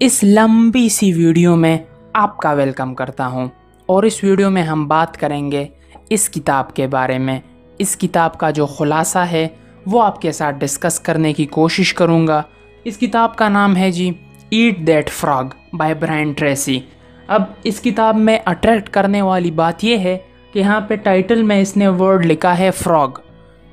اس لمبی سی ویڈیو میں آپ کا ویلکم کرتا ہوں اور اس ویڈیو میں ہم بات کریں گے اس کتاب کے بارے میں۔ اس کتاب کا جو خلاصہ ہے وہ آپ کے ساتھ ڈسکس کرنے کی کوشش کروں گا۔ اس کتاب کا نام ہے جی eat that frog by Brian Tracy اب اس کتاب میں اٹریکٹ کرنے والی بات یہ ہے کہ یہاں پہ ٹائٹل میں اس نے ورڈ لکھا ہے فراگ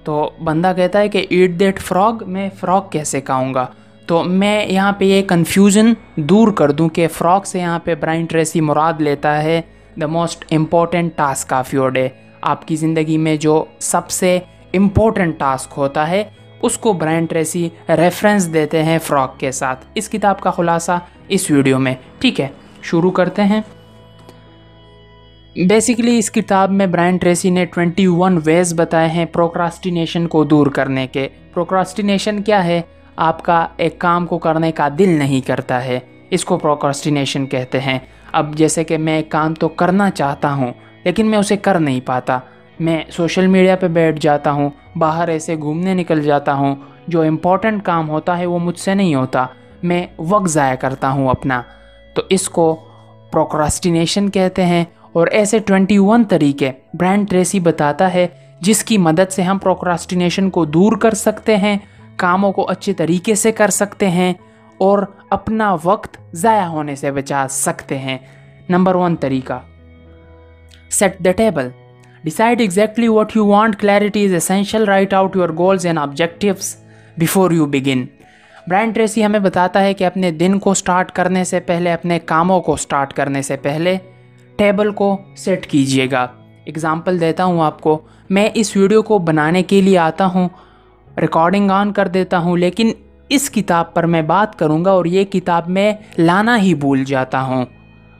تو بندہ کہتا ہے کہ ایٹ دیٹ فراگ میں فراگ کیسے کہوں گا؟ تو میں یہاں پہ یہ کنفیوژن دور کر دوں کہ فراگ سے یہاں پہ برائن ٹریسی مراد لیتا ہے the most important task of your day آپ کی زندگی میں جو سب سے امپورٹنٹ ٹاسک ہوتا ہے، اس کو برائن ٹریسی ریفرنس دیتے ہیں فراک کے ساتھ۔ اس کتاب کا خلاصہ اس ویڈیو میں۔ ٹھیک ہے، شروع کرتے ہیں۔ بیسیکلی اس کتاب میں برائن ٹریسی نے 21 ویز بتائے ہیں پروکراسٹینیشن کو دور کرنے کے۔ پروکراسٹینیشن کیا ہے؟ آپ کا ایک کام کو کرنے کا دل نہیں کرتا ہے۔ اس کو پروکراسٹینیشن کہتے ہیں۔ اب جیسے کہ میں ایک کام تو کرنا چاہتا ہوں، لیکن میں اسے کر نہیں پاتا۔ میں سوشل میڈیا پہ بیٹھ جاتا ہوں، باہر ایسے گھومنے نکل جاتا ہوں۔ جو امپورٹنٹ کام ہوتا ہے وہ مجھ سے نہیں ہوتا۔ میں وقت ضائع کرتا ہوں اپنا۔ تو اس کو پروکراسٹینیشن کہتے ہیں اور ایسے 21 طریقے۔ برانڈ ٹریسی بتاتا ہے، جس کی مدد سے ہم پروکراسٹینیشن کو دور کر سکتے ہیں۔ کاموں کو اچھے طریقے سے کر سکتے ہیں اور اپنا وقت ضائع ہونے سے بچا سکتے ہیں۔ نمبر ون طریقہ set the table decide exactly what you want clarity is essential write out your goals and objectives before you begin Brian Tracy ہمیں بتاتا ہے کہ اپنے دن کو سٹارٹ کرنے سے پہلے، اپنے کاموں کو سٹارٹ کرنے سے پہلے ٹیبل کو سیٹ کیجیے گا۔ اگزامپل دیتا ہوں آپ کو۔ میں اس ویڈیو کو بنانے کے لیے آتا ہوں۔ ریکارڈنگ آن کر دیتا ہوں، لیکن اس کتاب پر میں بات کروں گا اور یہ کتاب میں لانا ہی بھول جاتا ہوں۔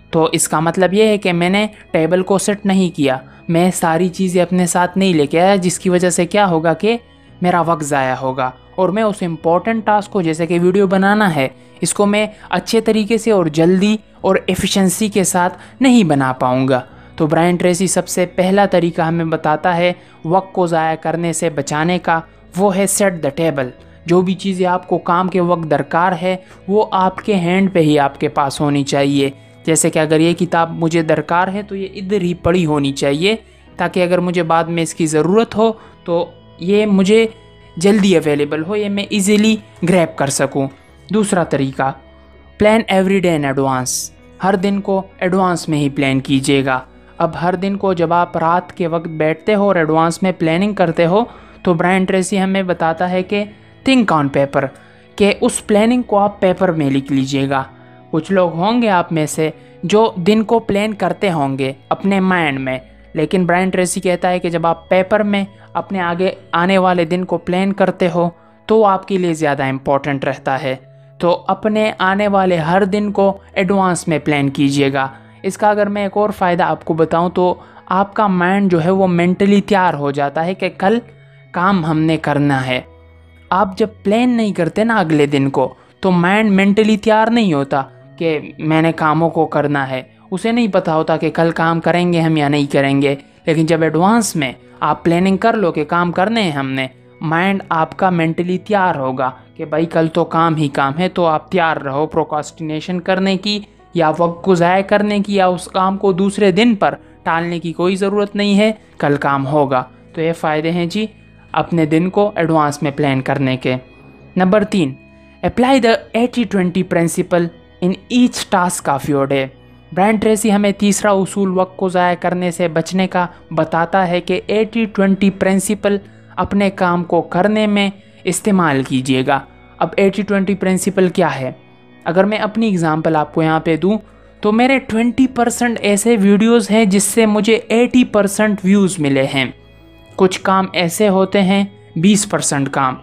تو اس کا مطلب یہ ہے کہ میں نے ٹیبل کو سیٹ نہیں کیا۔ میں ساری چیزیں اپنے ساتھ نہیں لے کے آیا، جس کی وجہ سے کیا ہوگا کہ میرا وقت ضائع ہوگا۔ اور میں اس امپورٹنٹ ٹاسک کو، جیسے کہ ویڈیو بنانا ہے، اس کو میں اچھے طریقے سے اور جلدی اور ایفیشنسی کے ساتھ نہیں بنا پاؤں گا۔ تو برائن ٹریسی سب سے پہلا طریقہ ہمیں بتاتا ہے وقت کو ضائع کرنے سے بچانے کا۔ وہ ہے سیٹ دا ٹیبل جو بھی چیزیں آپ کو کام کے وقت درکار ہے، وہ آپ کے ہینڈ پہ ہی آپ کے پاس ہونی چاہیے۔ جیسے کہ اگر یہ کتاب مجھے درکار ہے، تو یہ ادھر ہی پڑھی ہونی چاہیے۔ تاکہ اگر مجھے بعد میں اس کی ضرورت ہو، تو یہ مجھے جلدی اویلیبل ہو، یہ میں ایزیلی گریپ کر سکوں۔ دوسرا طریقہ plan every day in advance ہر دن کو ایڈوانس میں ہی پلان کیجیے گا۔ اب ہر دن کو جب آپ رات کے وقت بیٹھتے ہو اور ایڈوانس میں پلاننگ کرتے ہو تو برائن ٹریسی ہمیں بتاتا ہے کہ تھنک آن پیپر، کہ اس پلاننگ کو آپ پیپر میں لکھ لیجیے گا۔ کچھ لوگ ہوں گے آپ میں سے جو دن کو پلان کرتے ہوں گے اپنے مائنڈ میں۔ لیکن برائن ٹریسی کہتا ہے کہ جب آپ پیپر میں اپنے آگے آنے والے دن کو پلان کرتے ہو تو وہ آپ کے لیے زیادہ امپورٹنٹ رہتا ہے۔ تو اپنے آنے والے ہر دن کو ایڈوانس میں پلان کیجیے گا۔ اس کا اگر میں ایک اور فائدہ آپ کو بتاؤں تو آپ کا مائنڈ جو ہے وہ مینٹلی تیار ہو جاتا ہے کہ کل کام ہم نے کرنا ہے۔ آپ جب پلان نہیں کرتے نا اگلے دن کو، تو مائنڈ مینٹلی تیار نہیں ہوتا کہ میں نے کاموں کو کرنا ہے۔ اسے نہیں پتہ ہوتا کہ کل کام کریں گے ہم یا نہیں کریں گے۔ لیکن جب ایڈوانس میں آپ پلاننگ کر لو کہ کام کرنے ہیں ہم نے مائنڈ آپ کا مینٹلی تیار ہوگا کہ بھائی کل تو کام ہی کام ہے، تو آپ تیار رہو پروکاسٹینیشن کرنے کی یا وقت کو ضائع کرنے کی یا اس کام کو دوسرے دن پر ٹالنے کی کوئی ضرورت نہیں ہے۔ کل کام ہوگا۔ تو یہ فائدے ہیں جی۔ اپنے دن کو ایڈوانس میں پلان کرنے کے۔ نمبر تین apply the eighty twenty principle in each task of your day Brian Tracy ہمیں تیسرا اصول وقت کو ضائع کرنے سے بچنے کا بتاتا ہے کہ ایٹی ٹوینٹی پرنسپل اپنے کام کو کرنے میں استعمال کیجیے گا۔ اب ایٹی ٹوینٹی پرنسپل کیا ہے؟ اگر میں اپنی اگزامپل آپ کو یہاں پہ دوں، تو میرے ٹوینٹی پرسنٹ ایسے ویڈیوز ہیں جس سے مجھے ایٹی پرسنٹ ویوز ملے ہیں۔ کچھ کام ایسے ہوتے ہیں بیس پرسنٹ کام،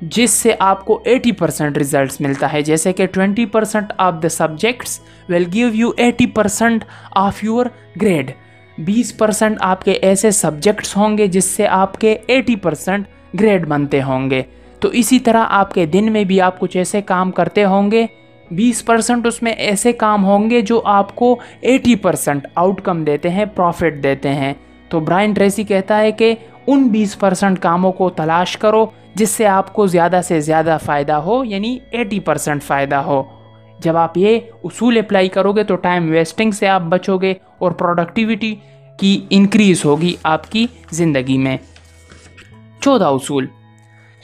جس سے آپ کو ایٹی پرسنٹ ریزلٹس ملتا ہے۔ جیسے کہ twenty percent of the subjects will give you eighty percent of your grade base percent آپ کے ایسے سبجیکٹس ہوں گے جس سے آپ کے ایٹی پرسنٹ گریڈ بنتے ہوں گے۔ تو اسی طرح آپ کے دن میں بھی آپ کچھ ایسے کام کرتے ہوں گے۔ بیس پرسنٹ اس میں ایسے کام ہوں گے جو آپ کو ایٹی پرسنٹ آؤٹ کم دیتے ہیں پروفٹ دیتے ہیں۔ تو برائن ٹریسی کہتا ہے کہ ان بیس پرسنٹ کاموں کو تلاش کرو جس سے آپ کو زیادہ سے زیادہ فائدہ ہو یعنی ایٹی پرسنٹ فائدہ ہو۔ جب آپ یہ اصول اپلائی کرو گے تو ٹائم ویسٹنگ سے آپ بچو گے اور پروڈکٹیوٹی کی انکریز ہوگی آپ کی زندگی میں۔ چودہ اصول۔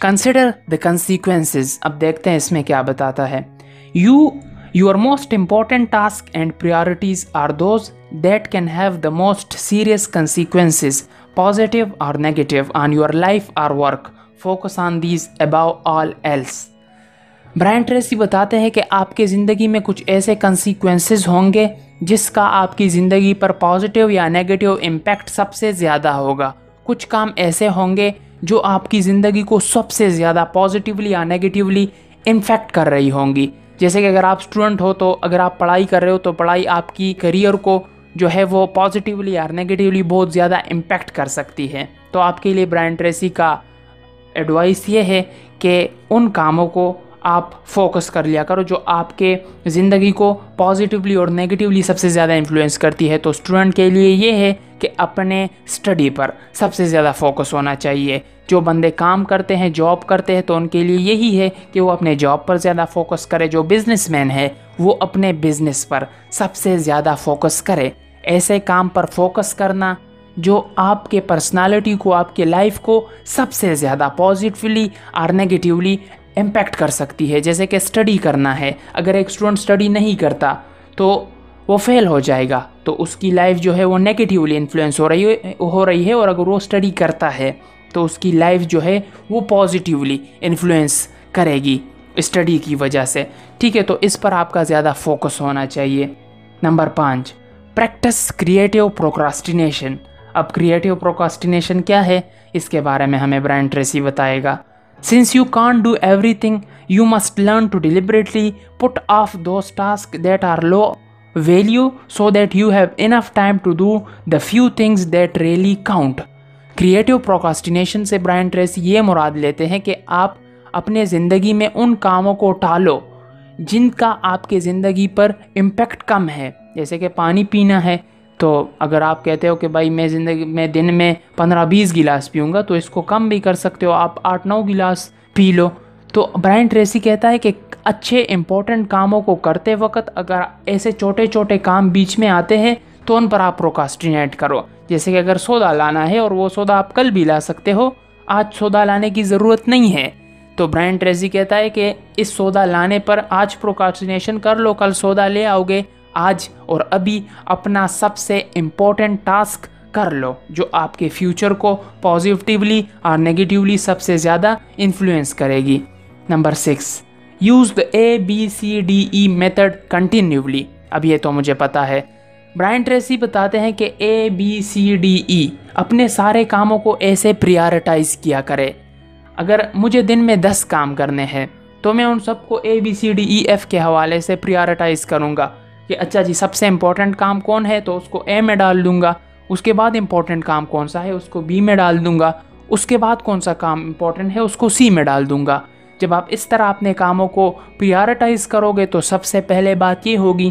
کنسیڈر دا کنسیکوینسز اب دیکھتے ہیں اس میں کیا بتاتا ہے۔ You your most important task and priorities are those that can have the most serious consequences positive اور negative on your life or work focus on these above all else Brian Tracy بتاتے ہیں کہ آپ کے زندگی میں کچھ ایسے کنسیکوینسز ہوں گے جس کا آپ کی زندگی پر پازیٹیو یا نیگیٹیو امپیکٹ سب سے زیادہ ہوگا۔ کچھ کام ایسے ہوں گے جو آپ کی زندگی کو سب سے زیادہ پازیٹیولی یا نیگیٹیولی انفیکٹ کر رہی ہوں گی۔ جیسے کہ اگر آپ اسٹوڈنٹ ہو تو اگر آپ پڑھائی کر رہے ہو تو پڑھائی آپ کی کریئر کو جو ہے وہ پازیٹیولی یا نیگیٹیولی بہت زیادہ امپیکٹ کر سکتی ہے۔ تو آپ کے لیے برائن ٹریسی کا ایڈوائس یہ ہے کہ ان کاموں کو آپ فوکس کر لیا کرو جو آپ کے زندگی کو پازیٹیولی اور نیگیٹیولی سب سے زیادہ انفلوئنس کرتی ہے۔ تو اسٹوڈنٹ کے لیے یہ ہے کہ اپنے اسٹڈی پر سب سے زیادہ فوکس ہونا چاہیے۔ جو بندے کام کرتے ہیں جاب کرتے ہیں، تو ان کے لیے یہی ہے کہ وہ اپنے جاب پر زیادہ فوکس کرے۔ جو بزنس مین ہے، وہ اپنے بزنس پر سب سے زیادہ فوکس کرے۔ ایسے کام پر فوکس کرنا جو آپ کے پرسنالٹی کو، آپ کے لائف کو سب سے زیادہ پازیٹیولی اور نیگیٹیولی امپیکٹ کر سکتی ہے۔ جیسے کہ اسٹڈی کرنا ہے۔ اگر ایک اسٹوڈنٹ اسٹڈی نہیں کرتا تو وہ فیل ہو جائے گا۔ تو اس کی لائف جو ہے وہ نیگیٹیولی انفلوئنس ہو رہی ہو رہی ہے اور اگر وہ اسٹڈی کرتا ہے تو اس کی لائف جو ہے وہ پازیٹیولی انفلوئنس کرے گی اسٹڈی کی وجہ سے۔ ٹھیک ہے، تو اس پر آپ کا زیادہ فوکس ہونا چاہیے۔ نمبر پانچ پریکٹس کریٹیو پروکراسٹینیشن اب کریٹیو پروکراسٹینیشن کیا ہے؟ اس کے بارے میں ہمیں برائن ٹریسی بتائے گا۔ Since you can't do everything you must learn to deliberately put off those task that are low value so that you have enough time to do the few things that really count creative procrastination سے Brian trace یہ مراد لیتے ہیں کہ آپ اپنے زندگی میں ان کاموں کو ٹالو جن کا آپ کے زندگی پر امپیکٹ کم ہے۔ جیسے کہ پانی پینا ہے، تو اگر آپ کہتے ہو کہ بھائی میں زندگی، میں دن میں پندرہ بیس گلاس پیوں گا، تو اس کو کم بھی کر سکتے ہو۔ آپ آٹھ نو گلاس پی لو۔ تو برائن ٹریسی کہتا ہے کہ اچھے امپورٹنٹ کاموں کو کرتے وقت اگر ایسے چھوٹے چھوٹے کام بیچ میں آتے ہیں، تو ان پر آپ پروکاسٹینیٹ کرو۔ جیسے کہ اگر سودا لانا ہے اور وہ سودا آپ کل بھی لا سکتے ہو، آج سودا لانے کی ضرورت نہیں ہے۔ تو برائن ٹریزی کہتا ہے کہ اس سودا لانے پر آج پروکاسٹینیشن کر لو، کل سودا لے آؤ گے۔ آج اور ابھی اپنا سب سے امپورٹنٹ ٹاسک کر لو، جو آپ کے فیوچر کو پازیٹیولی اور نیگیٹیولی سب سے زیادہ انفلوئنس کرے گی۔ Number six use the A B C D E method continuously اب یہ تو مجھے پتا ہے۔ برائن ٹریسی بتاتے ہیں کہ اے بی سی ڈی ای اپنے سارے کاموں کو ایسے پریارٹائز کیا کرے۔ اگر مجھے دن میں دس کام کرنے ہیں، تو میں ان سب کو A B C D E F کے حوالے سے پریارٹائز کروں گا۔ کہ اچھا جی سب سے امپورٹنٹ کام کون ہے؟ تو اس کو اے میں ڈال دوں گا۔ اس کے بعد امپورٹنٹ کام کون سا ہے؟ اس کو بی میں ڈال دوں گا۔ اس کے بعد کون سا کام امپورٹنٹ ہے؟ اس کو سی میں ڈال دوں گا۔ جب آپ اس طرح اپنے کاموں کو پریارٹائز کرو گے تو سب سے پہلے بات یہ ہوگی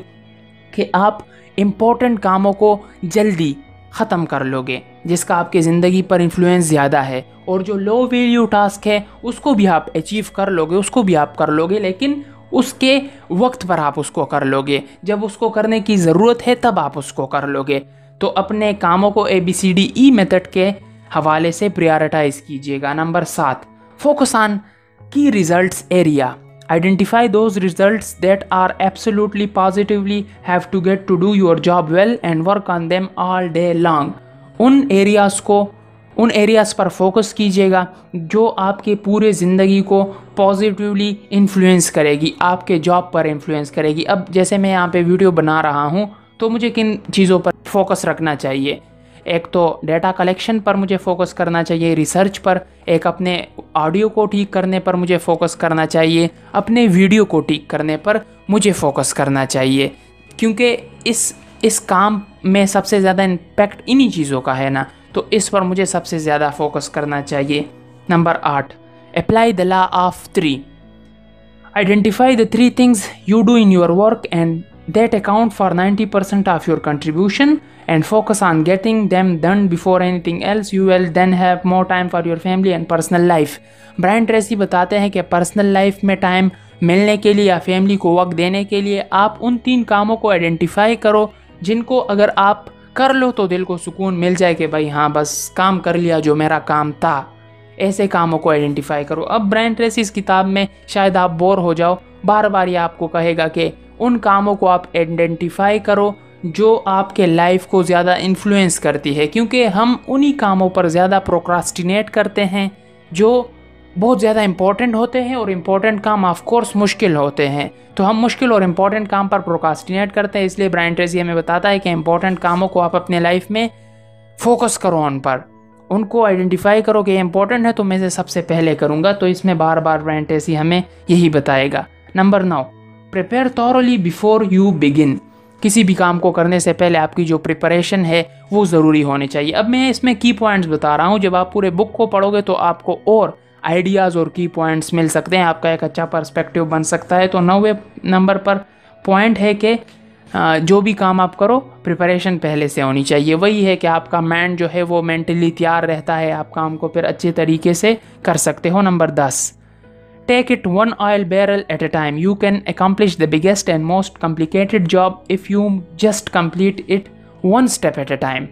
کہ آپ امپورٹنٹ کاموں کو جلدی ختم کر لو گے جس کا آپ کے زندگی پر انفلوئنس زیادہ ہے۔ اور جو لو ویلیو ٹاسک ہے، اس کو بھی آپ اچیو کر لو گے اس کو بھی آپ کر لو گے لیکن اس کے وقت پر آپ اس کو کر لو گے جب اس کو کرنے کی ضرورت ہے تب آپ اس کو کر لو گے تو اپنے کاموں کو A B C D E method کے حوالے سے پریارٹائز کیجیے گا۔ نمبر سات فوکس آن کی results area Identify those results that are absolutely positively have to get to do your job well and work on them all day long. ان areas کو ان areas پر focus کیجیے گا جو آپ کے پورے زندگی کو پازیٹیولی انفلوئنس کرے گی، آپ کے جاب پر انفلوئنس کرے گی۔ اب جیسے میں یہاں پہ ویڈیو بنا رہا ہوں، تو مجھے کن چیزوں پر فوکس رکھنا چاہیے؟ ایک تو ڈیٹا کلیکشن پر مجھے فوکس کرنا چاہیے ریسرچ پر، ایک اپنے آڈیو کو ٹھیک کرنے پر مجھے فوکس کرنا چاہیے، اپنے ویڈیو کو ٹھیک کرنے پر مجھے فوکس کرنا چاہیے۔ کیونکہ اس اس کام میں سب سے زیادہ امپیکٹ انہی چیزوں کا ہے نا۔ تو اس پر مجھے سب سے زیادہ فوکس کرنا چاہیے۔ نمبر آٹھ apply the law of three identify the three things you do in your work and that account for ninety percent of your contribution and focus on getting them done before anything else you will then have more time for your family and personal life Brian Tracy بتاتے ہیں کہ personal life میں time ملنے کے لیے یا family کو وقت دینے کے لیے آپ ان تین کاموں کو آئیڈینٹیفائی کرو جن کو اگر آپ کر لو تو دل کو سکون مل جائے کہ بھائی ہاں بس کام کر لیا جو میرا کام تھا۔ ایسے کاموں کو آئیڈینٹیفائی کرو۔ اب برین ٹریسی اس کتاب میں شاید آپ بور ہو جاؤ۔ بار بار یہ آپ کو کہے گا کہ ان کاموں کو آپ آئیڈینٹیفائی کرو جو آپ کے لائف کو زیادہ انفلوئنس کرتی ہے۔ کیونکہ ہم انہی کاموں پر زیادہ پروکراسٹینیٹ کرتے ہیں جو بہت زیادہ امپورٹنٹ ہوتے ہیں اور امپورٹنٹ کام آف کورس مشکل ہوتے ہیں۔ تو ہم مشکل اور امپورٹنٹ کام پر پروکاسٹینیٹ کرتے ہیں، اس لیے برائن ٹریسی ہمیں بتاتا ہے کہ امپورٹنٹ کاموں کو آپ اپنے لائف میں فوکس کرو ان پر۔ ان کو آئیڈینٹیفائی کرو کہ یہ امپورٹنٹ ہے، تو میں سے سب سے پہلے کروں گا۔ تو اس میں بار بار برائن ٹریسی ہمیں یہی بتائے گا۔ Number know prepare thoroughly before you begin کسی بھی کام کو کرنے سے پہلے آپ کی جو پریپریشن ہے، وہ ضروری ہونی چاہیے۔ اب میں اس میں کی پوائنٹس بتا رہا ہوں۔ جب آپ پورے بک کو پڑھو گے تو آپ کو اور آئیڈیاز اور کی پوائنٹس مل سکتے ہیں۔ آپ کا ایک اچھا پرسپیکٹیو بن سکتا ہے۔ تو نوے نمبر پر پوائنٹ ہے کہ جو بھی کام آپ کرو پریپریشن پہلے سے ہونی چاہیے۔ وہی ہے کہ آپ کا مائنڈ جو ہے وہ مینٹلی تیار رہتا ہے۔ آپ کام کو پھر اچھے طریقے سے کر سکتے ہو۔ Number this take it one oil barrel at a time you can accomplish the biggest and most complicated job if you just complete it one step at a time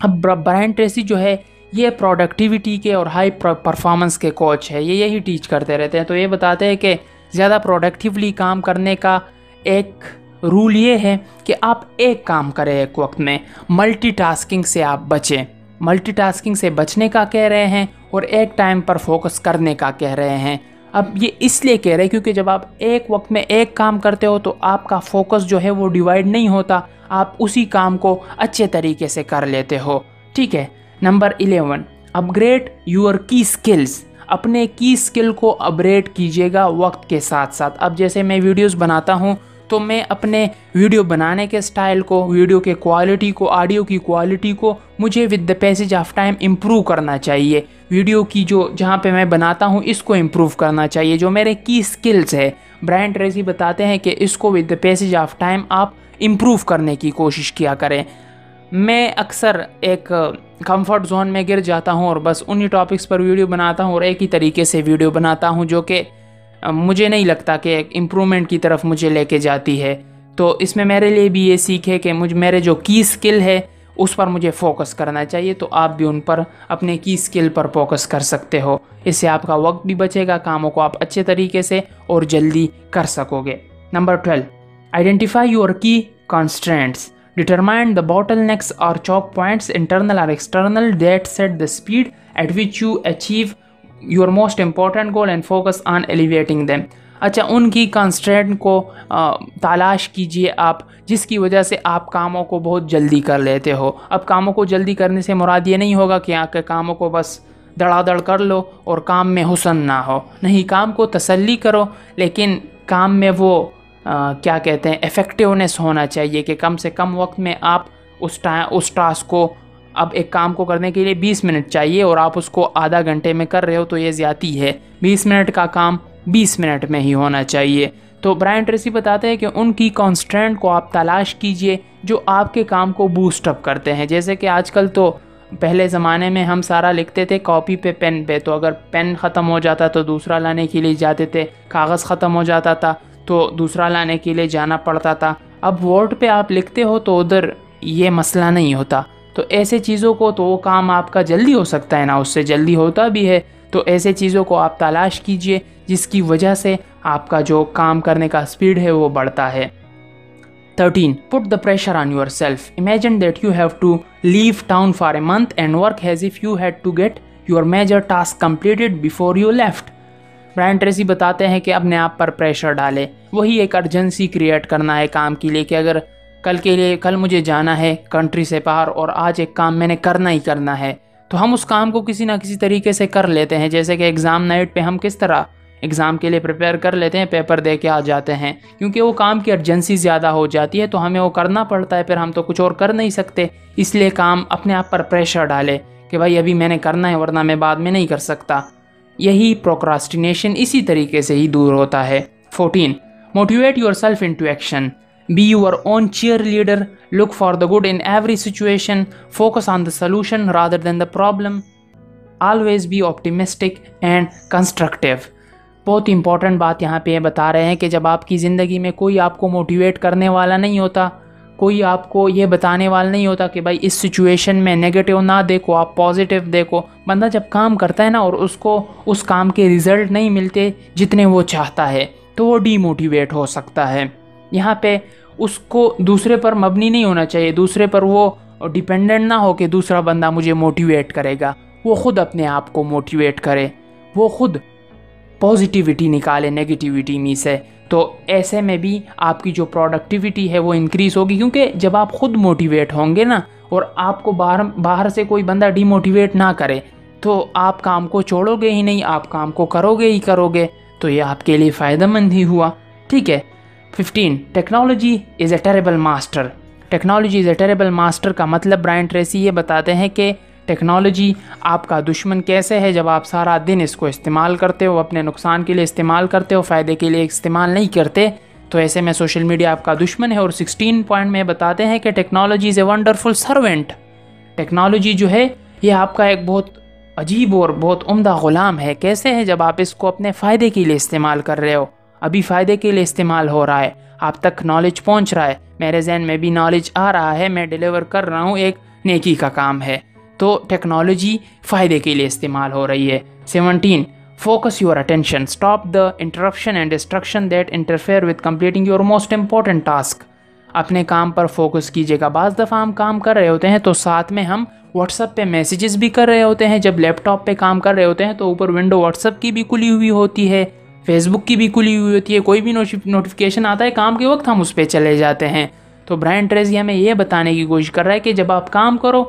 اب برائن ٹریسی جو ہے یہ productivity کے اور high performance کے coach ہے، یہ یہی ٹیچ کرتے رہتے ہیں۔ تو یہ بتاتے ہیں کہ زیادہ پروڈکٹیولی کام کرنے کا ایک رول یہ ہے کہ آپ ایک کام کریں ایک وقت میں ملٹی ٹاسکنگ سے آپ بچیں۔ ملٹی ٹاسکنگ سے بچنے کا کہہ رہے ہیں اور ایک ٹائم پر فوکس کرنے کا کہہ رہے ہیں۔ اب یہ اس لیے کہہ رہے ہیں کیونکہ جب آپ ایک وقت میں ایک کام کرتے ہو تو آپ کا فوکس جو ہے وہ ڈیوائڈ نہیں ہوتا، آپ اسی کام کو اچھے طریقے سے کر لیتے ہو۔ ٹھیک ہے۔ Number eleven upgrade your key skills اپنے کی اسکل کو اپگریڈ کیجیے گا وقت کے ساتھ ساتھ۔ اب جیسے میں ویڈیوز بناتا ہوں، تو میں اپنے ویڈیو بنانے کے سٹائل کو ویڈیو کے کوالٹی کو آڈیو کی کوالٹی کو مجھے with the passage of time improve کرنا چاہیے۔ ویڈیو کی جو، جہاں پہ میں بناتا ہوں، اس کو امپروو کرنا چاہیے۔ جو میرے کی سکلز ہے برینڈ ریزی بتاتے ہیں کہ اس کو with the passage of time آپ امپروو کرنے کی کوشش کیا کریں۔ میں اکثر ایک کمفرٹ زون میں گر جاتا ہوں اور بس انہی ٹاپکس پر ویڈیو بناتا ہوں اور ایک ہی طریقے سے ویڈیو بناتا ہوں جو کہ مجھے نہیں لگتا کہ ایک امپرومنٹ کی طرف مجھے لے کے جاتی ہے۔ تو اس میں میرے لیے بھی یہ سیکھ ہے کہ مجھ، میرے جو کی سکل ہے، اس پر مجھے فوکس کرنا چاہیے۔ تو آپ بھی ان پر اپنے کی سکل پر فوکس کر سکتے ہو۔ اس سے آپ کا وقت بھی بچے گا، کاموں کو آپ اچھے طریقے سے اور جلدی کر سکو گے۔ Number twelve identify your key constraints determine the bottlenecks اور چوک پوائنٹس انٹرنل اور external that set the speed at which you achieve your most important goal and focus on alleviating them اچھا ان کی کانسٹرینٹ کو تلاش کیجیے آپ، جس کی وجہ سے آپ کاموں کو بہت جلدی کر لیتے ہو۔ اب کاموں کو جلدی کرنے سے مراد یہ نہیں ہوگا کہ آپ کے کاموں کو بس دڑا دڑ کر لو اور کام میں حسن نہ ہو۔ نہیں، کام کو تسلی کرو، لیکن کام میں وہ کیا کہتے ہیں افیکٹونیس ہونا چاہیے کہ کم سے کم وقت میں آپ اس اس ٹاسک کو اب ایک کام کو کرنے کے لیے بیس منٹ چاہیے اور آپ اس کو آدھا گھنٹے میں کر رہے ہو تو یہ زیادتی ہے۔ بیس منٹ کا کام بیس منٹ میں ہی ہونا چاہیے۔ تو برائن ٹریسی بتاتے ہیں کہ ان کی کانسٹرینٹ کو آپ تلاش کیجیے جو آپ کے کام کو بوسٹ اپ کرتے ہیں۔ جیسے کہ آج کل تو پہلے زمانے میں ہم سارا لکھتے تھے کاپی پہ پین پہ۔ تو اگر پین ختم ہو جاتا تو دوسرا لانے کے لیے جاتے تھے، کاغذ ختم ہو جاتا تھا۔ تو دوسرا لانے کے لیے جانا پڑتا تھا۔ اب ورڈ پہ آپ لکھتے ہو تو ادھر یہ مسئلہ نہیں ہوتا۔ تو ایسے چیزوں کو تو وہ کام آپ کا جلدی ہو سکتا ہے نا، اس سے جلدی ہوتا بھی ہے۔ تو ایسے چیزوں کو آپ تلاش کیجیے، جس کی وجہ سے آپ کا جو کام کرنے کا سپیڈ ہے وہ بڑھتا ہے۔ Thirteen put the pressure on yourself imagine that you have to leave town for a month and work as if you had to get your major task completed before you left Brian Tracy بتاتے ہیں کہ اپنے آپ پر pressure ڈالے۔ وہی ایک urgency create کرنا ہے کام کے لیے کہ اگر کل کے لیے کل مجھے جانا ہے کنٹری سے باہر اور آج ایک کام میں نے کرنا ہی کرنا ہے، تو ہم اس کام کو کسی نہ کسی طریقے سے کر لیتے ہیں۔ جیسے کہ ایگزام نائٹ پہ ہم کس طرح ایگزام کے لیے پریپیئر کر لیتے ہیں پیپر دے کے آ جاتے ہیں۔ کیونکہ وہ کام کی ارجنسی زیادہ ہو جاتی ہے، تو ہمیں وہ کرنا پڑتا ہے، پھر ہم تو کچھ اور کر نہیں سکتے۔ اس لیے کام اپنے آپ پر پریشر ڈالے کہ بھائی ابھی میں نے کرنا ہے، ورنہ میں بعد میں نہیں کر سکتا۔ یہی پروکراسٹینیشن اسی طریقے سے ہی دور ہوتا ہے۔ Fourteen motivate yourself into action be your own cheerleader look for the good in every situation focus on the solution rather than the problem always be optimistic and constructive بہت امپورٹنٹ بات یہاں پہ یہ بتا رہے ہیں کہ جب آپ کی زندگی میں کوئی آپ کو موٹیویٹ کرنے والا نہیں ہوتا کوئی آپ کو یہ بتانے والا نہیں ہوتا کہ بھائی اس سچویشن میں نگیٹیو نہ دیکھو، آپ پازیٹیو دیکھو۔ بندہ جب کام کرتا ہے نا اور اس کو اس کام کے ریزلٹ نہیں ملتے جتنے وہ چاہتا ہے، تو وہ ڈی موٹیویٹ ہو سکتا ہے۔ یہاں پہ اس کو دوسرے پر مبنی نہیں ہونا چاہیے۔ دوسرے پر وہ ڈیپینڈنٹ نہ ہو کہ دوسرا بندہ مجھے موٹیویٹ کرے گا۔ وہ خود اپنے آپ کو موٹیویٹ کرے۔ وہ خود پازیٹیوٹی نکالے نگیٹیوٹی میں سے۔ تو ایسے میں بھی آپ کی جو پروڈکٹیوٹی ہے وہ انکریز ہوگی، کیونکہ جب آپ خود موٹیویٹ ہوں گے نا، اور آپ کو باہر باہر سے کوئی بندہ ڈی موٹیویٹ نہ کرے، تو آپ کام کو چھوڑو گے ہی نہیں، آپ کام کو کرو گے ہی کرو گے تو یہ آپ کے لیے فائدہ مند ہی ہوا۔ ٹھیک ہے۔ Fifteen technology is a terrible master technology is a terrible master کا مطلب برائن ٹریسی یہ بتاتے ہیں کہ ٹیکنالوجی آپ کا دشمن کیسے ہے؟ جب آپ سارا دن اس کو استعمال کرتے ہو، اپنے نقصان کے لیے استعمال کرتے ہو، فائدے کے لیے استعمال نہیں کرتے، تو ایسے میں سوشل میڈیا آپ کا دشمن ہے اور سکسٹین پوائنٹ میں بتاتے ہیں کہ technology is a wonderful servant. Technology جو ہے، یہ آپ کا ایک بہت عجیب اور بہت عمدہ غلام ہے۔ کیسے ہے جب آپ اس کو اپنے فائدے کے لیے استعمال کر رہے ہو؟ ابھی فائدے کے لیے استعمال ہو رہا ہے۔ آپ تک نالج پہنچ رہا ہے۔ میرے ذہن میں بھی نالج آ رہا ہے۔ میں ڈیلیور کر رہا ہوں۔ ایک نیکی کا کام ہے۔ تو ٹیکنالوجی فائدے کے لیے استعمال ہو رہی ہے۔ Seventeen focus your attention stop the interruption and distraction that interfere with completing your most important task اپنے کام پر فوکس کیجیے۔ گا، بعض دفعہ ہم کام کر رہے ہوتے ہیں تو ساتھ میں ہم واٹس اپ پہ میسیجز بھی کر رہے ہوتے ہیں۔ جب لیپ ٹاپ پہ کام کر رہے ہوتے ہیں تو اوپر ونڈو واٹس اپ کی بھی کھلی ہوئی ہوتی ہے۔ فیس بک کی بھی کھلی ہوئی ہوتی ہے۔ کوئی بھی نوٹیفکیشن آتا ہے۔ کام کے وقت ہم اس پہ چلے جاتے ہیں۔ تو برانڈ ٹریزی ہمیں یہ بتانے کی کوشش کر رہا ہے کہ جب آپ کام کرو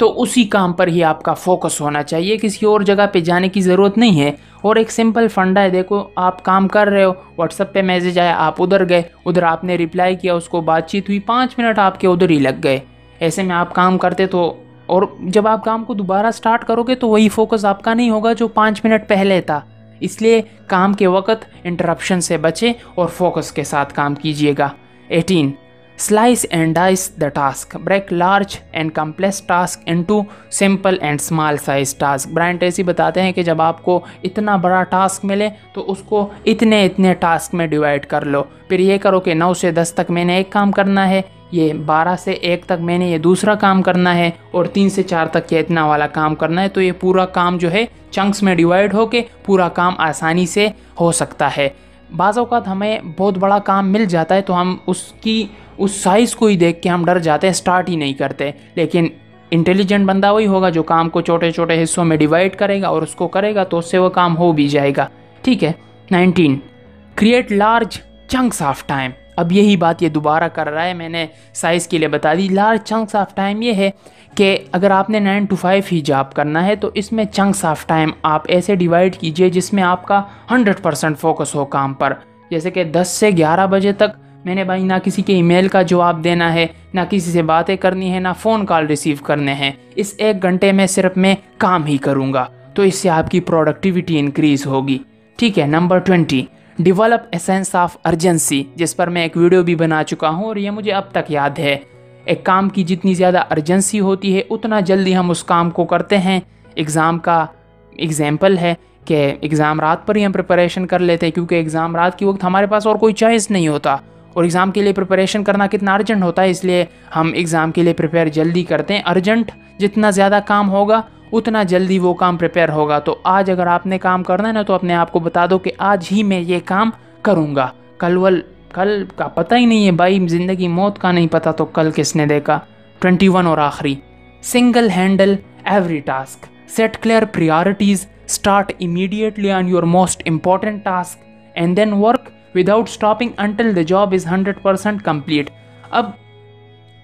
تو اسی کام پر ہی آپ کا فوکس ہونا چاہیے۔ کسی اور جگہ پہ جانے کی ضرورت نہیں ہے۔ اور ایک سمپل فنڈا ہے۔ دیکھو، آپ کام کر رہے ہو۔ واٹس اپ پہ میسیج آیا، آپ ادھر گئے۔ ادھر آپ نے رپلائی کیا، اس کو بات چیت ہوئی۔ پانچ منٹ آپ کے ادھر ہی لگ گئے۔ ایسے میں آپ کام کرتے تو، اور جب آپ کام کو دوبارہ سٹارٹ کرو گے تو وہی فوکس آپ کا نہیں ہوگا جو پانچ منٹ پہلے تھا۔ اس لیے کام کے وقت انٹرپشن سے بچیں اور فوکس کے ساتھ کام کیجیے گا۔ Eighteen slice and dice the task break large and complex task into simple and small size task Brian Tracy بتاتے ہیں کہ جب آپ کو اتنا بڑا ٹاسک ملے تو اس کو اتنے اتنے ٹاسک میں ڈیوائڈ کر لو پھر یہ کرو کہ نو سے دس تک میں نے ایک کام کرنا ہے یہ بارہ سے ایک تک میں نے یہ دوسرا کام کرنا ہے اور تین سے چار تک یہ اتنا والا کام کرنا ہے تو یہ پورا کام جو ہے چنکس میں ڈیوائڈ ہو کے پورا کام آسانی سے ہو سکتا ہے بعض اوقات ہمیں بہت بڑا کام مل جاتا ہے تو ہم اس کی اس سائز کو ہی دیکھ کے ہم ڈر جاتے ہیں اسٹارٹ ہی نہیں کرتے۔ لیکن انٹیلیجنٹ بندہ وہی ہوگا جو کام کو چھوٹے چھوٹے حصوں میں ڈیوائڈ کرے گا اور اس کو کرے گا تو اس سے وہ کام ہو بھی جائے گا۔ ٹھیک ہے nineteen create large chunks of time اب یہی بات یہ دوبارہ کر رہا ہے، میں نے سائز کے لیے بتا دی۔ لارج چنکس آف ٹائم یہ ہے کہ اگر آپ نے نائن ٹو فائیو ہی جاب کرنا ہے تو اس میں چنکس آف ٹائم آپ ایسے ڈیوائڈ کیجیے جس میں آپ کا ہنڈریڈ پرسنٹ فوکس ہو کام پر۔ جیسے کہ دس سے گیارہ بجے تک میں نے بھائی نہ کسی کے ای میل کا جواب دینا ہے، نہ کسی سے باتیں کرنی ہے، نہ فون کال ریسیو کرنے ہیں۔ اس ایک گھنٹے میں صرف میں کام ہی کروں گا۔ تو اس سے آپ کی پروڈکٹیوٹی انکریز ہوگی۔ ٹھیک ہے، number twenty. Develop a sense of urgency جس پر میں ایک ویڈیو بھی بنا چکا ہوں اور یہ مجھے اب تک یاد ہے۔ ایک کام کی جتنی زیادہ ارجنسی ہوتی ہے، اتنا جلدی ہم اس کام کو کرتے ہیں۔ اگزام کا اگزامپل ہے کہ اگزام رات پر ہی ہم پریپریشن کر لیتے ہیں، کیونکہ اگزام رات کی وقت ہمارے پاس اور کوئی چوائس نہیں ہوتا۔ اور اگزام کے لیے پریپریشن کرنا کتنا ارجنٹ ہوتا ہے، اس لیے ہم اگزام کے لیے پریپیئر جلدی کرتے ہیں۔ ارجنٹ جتنا زیادہ کام ہوگا، اتنا جلدی وہ کام پریپیئر ہوگا۔ تو آج اگر آپ نے کام کرنا ہے نا، تو اپنے آپ کو بتا دو کہ آج ہی میں یہ کام کروں گا۔ کل ول، کل کا پتہ ہی نہیں ہے۔ بھائی، زندگی موت کا نہیں پتہ تو کل کس نے دیکھا۔ ٹوینٹی ون اور آخری۔ Single handle every task set clear priorities start immediately on your most important task and then work without stopping until the job is hundred percent complete اب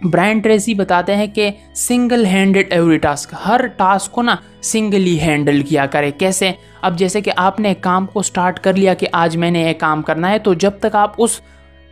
برائن ٹریسی بتاتے ہیں کہ سنگل ہینڈڈ ایوری ٹاسک ہر task کو نا singly handle کیا کرے۔ کیسے؟ اب جیسے کہ آپ نے کام کو سٹارٹ کر لیا کہ آج میں نے ایک کام کرنا ہے، تو جب تک آپ اس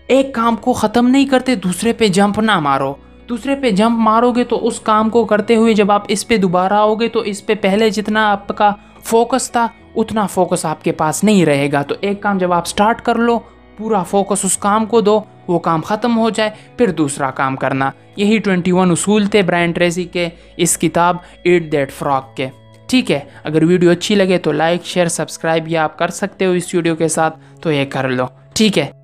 ایک کام کو ختم نہیں کرتے، دوسرے پہ جمپ نہ مارو۔ دوسرے پہ جمپ مارو گے تو اس کام کو کرتے ہوئے جب آپ اس پہ دوبارہ آؤ گے تو اس پہ پہلے جتنا آپ کا فوکس تھا اتنا فوکس آپ کے پاس نہیں رہے گا۔ تو ایک کام جب آپ سٹارٹ کر لو، پورا فوکس اس کام کو دو، وہ کام ختم ہو جائے، پھر دوسرا کام کرنا۔ یہی ٹوینٹی ون اصول تھے برائن ٹریسی کے، اس کتاب ایٹ دیٹ فراک کے۔ ٹھیک ہے، اگر ویڈیو اچھی لگے تو لائک، شیئر، سبسکرائب یا آپ کر سکتے ہو اس ویڈیو کے ساتھ، تو یہ کر لو۔ ٹھیک ہے۔